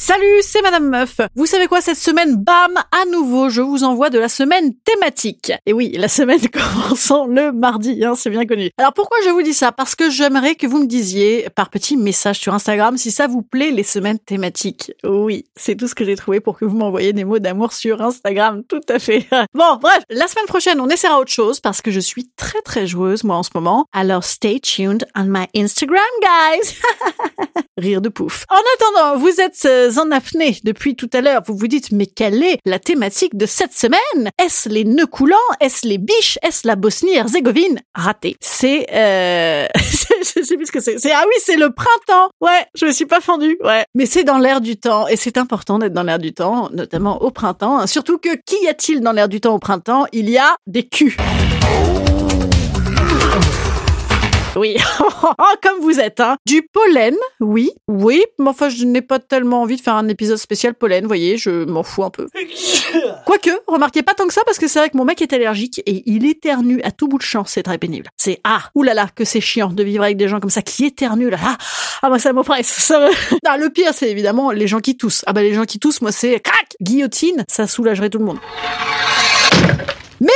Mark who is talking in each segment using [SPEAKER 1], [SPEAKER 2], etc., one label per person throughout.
[SPEAKER 1] Salut, c'est Madame Meuf. Vous savez quoi cette semaine Bam, à nouveau, je vous envoie de la semaine thématique. Et oui, la semaine commençant le mardi, hein, c'est bien connu. Alors pourquoi je vous dis ça? Parce que j'aimerais que vous me disiez par petit message sur Instagram si ça vous plaît les semaines thématiques. Oui, c'est tout ce que j'ai trouvé pour que vous m'envoyiez des mots d'amour sur Instagram, tout à fait. Bon, bref, la semaine prochaine, on essaiera autre chose parce que je suis très très joueuse moi en ce moment. Alors stay tuned on my Instagram, guys. Rire de pouf. En attendant, vous êtes euh, en apnée depuis tout à l'heure. Vous vous dites, mais quelle est la thématique de cette semaine? Est-ce les nœuds coulants? Est-ce les biches? Est-ce la Bosnie-Herzégovine? Raté. C'est, euh... je sais plus ce que c'est. C'est, ah oui, c'est le printemps. Ouais, je me suis pas fendue. Ouais. Mais c'est dans l'air du temps. Et c'est important d'être dans l'air du temps, notamment au printemps. Surtout que, qu'y a-t-il dans l'air du temps au printemps? Il y a des culs. Oui, comme vous êtes, hein. Du pollen, oui, oui, mais enfin, je n'ai pas tellement envie de faire un épisode spécial pollen, vous voyez, je m'en fous un peu. Quoique, remarquez pas tant que ça, parce que c'est vrai que mon mec est allergique et il éternue à tout bout de champ, c'est très pénible. C'est, ah, oulala, que c'est chiant de vivre avec des gens comme ça qui éternuent, là. Ah, ah moi, ça m'oppresse, ça me... Non, le pire, c'est évidemment les gens qui toussent. Ah bah, les gens qui toussent, moi, c'est, crac, guillotine, ça soulagerait tout le monde. Mais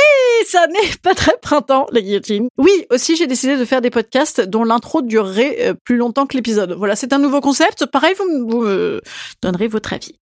[SPEAKER 1] ça n'est pas très printemps, la guillotine. Oui, aussi j'ai décidé de faire des podcasts dont l'intro durerait euh, plus longtemps que l'épisode. Voilà, c'est un nouveau concept. Pareil, vous, vous me donnerez votre avis.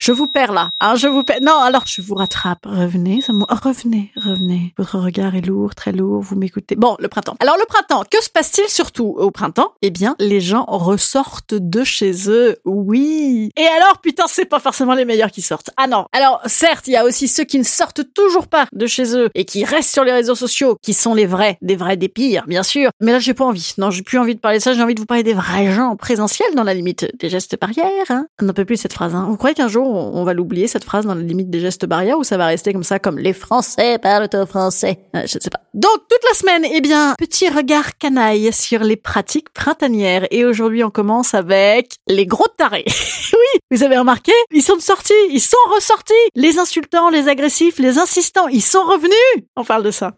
[SPEAKER 1] Je vous perds là, hein, je vous perds. Non, alors je vous rattrape. Revenez, revenez, revenez. Votre regard est lourd, très lourd, vous m'écoutez. Bon, le printemps. Alors le printemps, que se passe-t-il surtout au printemps? Eh bien, les gens ressortent de chez eux, oui. Et alors, putain, c'est pas forcément les meilleurs qui sortent. Ah non. Alors, certes, il y a aussi ceux qui ne sortent toujours pas de chez eux et qui restent sur les réseaux sociaux, qui sont les vrais, des vrais, des pires, bien sûr. Mais là, j'ai pas envie. Non, j'ai plus envie de parler de ça. J'ai envie de vous parler des vrais gens présentiels dans la limite des gestes barrières. Hein. On n'en peut plus cette phrase. Hein. Vous croyez qu'un jour on va l'oublier cette phrase dans la limite des gestes barrières ou ça va rester comme ça comme les Français parlent au français? Euh, Je ne sais pas. Donc toute la semaine, eh bien, petit regard canaille sur les pratiques printanières et aujourd'hui on commence avec les gros tarés. oui, vous avez remarqué Ils sont sortis, ils sont ressortis. Les insultants, les agressifs, les insistants, ils sont revenus. On parle de ça.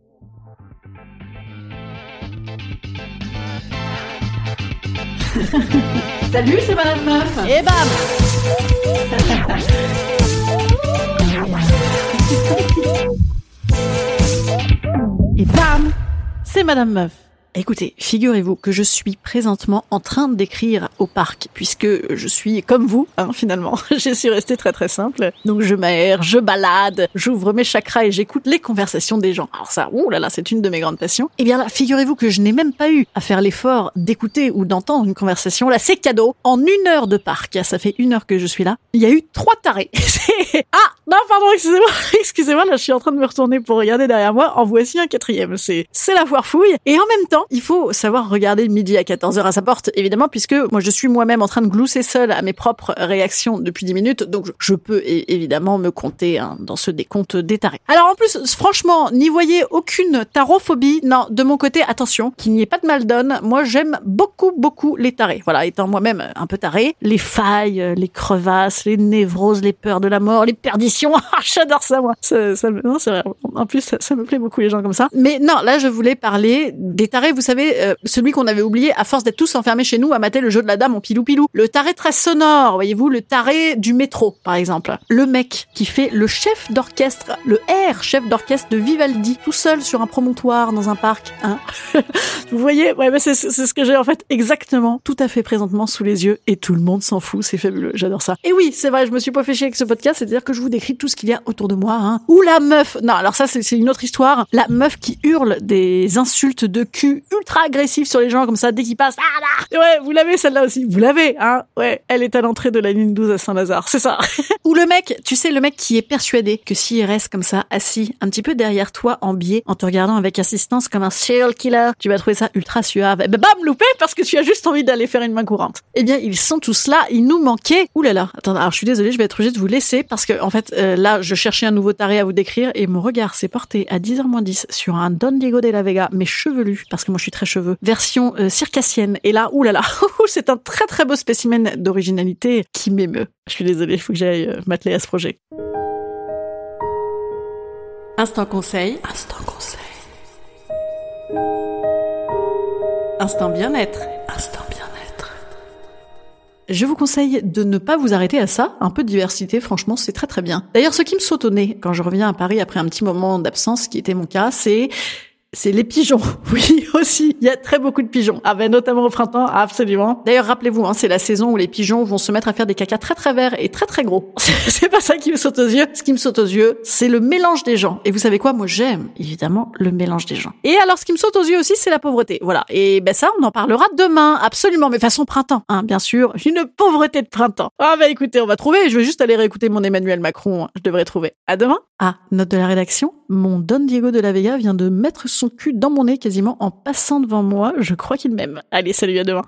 [SPEAKER 2] Salut, c'est Madame Meuf.
[SPEAKER 1] Et bam Et bam C'est Madame Meuf. Écoutez, figurez-vous que je suis présentement en train d'écrire au parc, puisque je suis comme vous, hein, finalement. je suis restée très très simple. Donc je m'aère, je balade, j'ouvre mes chakras et j'écoute les conversations des gens. Alors ça, ouh là là, c'est une de mes grandes passions. Eh bien là, figurez-vous que je n'ai même pas eu à faire l'effort d'écouter ou d'entendre une conversation. Là, c'est cadeau. En une heure de parc, ça fait une heure que je suis là, il y a eu trois tarés. ah, non, pardon, excusez-moi, excusez-moi, là je suis en train de me retourner pour regarder derrière moi. En voici un quatrième. C'est, c'est la foire fouille. Et en même temps, il faut savoir regarder midi à 14h à sa porte, évidemment, puisque moi je suis moi-même en train de glousser seul à mes propres réactions depuis 10 minutes, donc je peux évidemment me compter hein, dans ce décompte détaré. Alors en plus, franchement, n'y voyez aucune tarophobie. Non, de mon côté, attention, qu'il n'y ait pas de mal donne. Moi, j'aime beaucoup, beaucoup les tarés. Voilà, étant moi-même un peu taré, les failles, les crevasses, les névroses, les peurs de la mort, les perditions. Ah, j'adore ça, moi. Ça, ça, non, c'est vrai. En plus, ça, ça me plaît beaucoup les gens comme ça. Mais non, là, je voulais parler des tarés taré, vous savez, euh, celui qu'on avait oublié à force d'être tous enfermés chez nous à mater le jeu de la dame en pilou-pilou. Le taré très sonore, voyez-vous, le taré du métro, par exemple. Le mec qui fait le chef d'orchestre, le R, chef d'orchestre de Vivaldi, tout seul sur un promontoire dans un parc. Hein vous voyez, ouais, c'est ce que j'ai en fait exactement, tout à fait présentement sous les yeux et tout le monde s'en fout, c'est fabuleux, j'adore ça. Et oui, c'est vrai, je me suis pas fait chier avec ce podcast, c'est-à-dire que je vous décris tout ce qu'il y a autour de moi. Hein. Ou la meuf, non, alors ça c'est une autre histoire, la meuf qui hurle des insultes de cul ultra agressives sur les gens comme ça dès qu'ils passent. Ah là Ouais, vous l'avez celle-là aussi, vous l'avez, hein Ouais, elle est à l'entrée de la ligne 12 à Saint-Lazare, c'est ça. Ou le mec, tu sais, le mec qui est persuadé que s'il reste comme ça, assis, un petit peu derrière toi, en biais, en te regardant avec assistance comme un serial killer, tu vas trouver ça ultra suave. Et ben bam, loupé parce que tu as juste envie d'aller faire une main courante. Eh bien, ils sont tous là, ils nous manquaient. Ouh là là. Attends, alors je suis désolée, je vais être obligée de vous laisser parce que en fait, euh, là, je cherchais un nouveau taré à vous décrire et mon regard s'est porté à 10h10 sur un Don Diego de la Vega, mais chevelu, parce que moi je suis très cheveux, version euh, circassienne. Et là, là, c'est un très très beau spécimen d'originalité qui m'émeut. Je suis désolée, il faut que j'aille euh, m'atteler à ce projet. Instant conseil. Instant conseil. Instant bien-être. Instant bien-être. Je vous conseille de ne pas vous arrêter à ça. Un peu de diversité, franchement, c'est très très bien. D'ailleurs, ce qui me saute au nez quand je reviens à Paris après un petit moment d'absence, qui était mon cas, c'est c'est les pigeons. Oui, aussi. Il y a très beaucoup de pigeons. Ah ben, notamment au printemps, absolument. D'ailleurs, rappelez-vous, hein, c'est la saison où les pigeons vont se mettre à faire des cacas très très verts et très très gros. c'est pas ça qui me saute aux yeux. Ce qui me saute aux yeux, c'est le mélange des gens. Et vous savez quoi? Moi, j'aime, évidemment, le mélange des gens. Et alors, ce qui me saute aux yeux aussi, c'est la pauvreté. Voilà. Et ben, ça, on en parlera demain. Absolument. Mais façon printemps. Hein, bien sûr. Une pauvreté de printemps. Ah ben, écoutez, on va trouver. Je vais juste aller réécouter mon Emmanuel Macron. Je devrais trouver. À demain. Ah, note de la rédaction. Mon Don Diego de la Vega vient de mettre son cul dans mon nez quasiment en passant devant moi. Je crois qu'il m'aime. Allez, salut, à demain.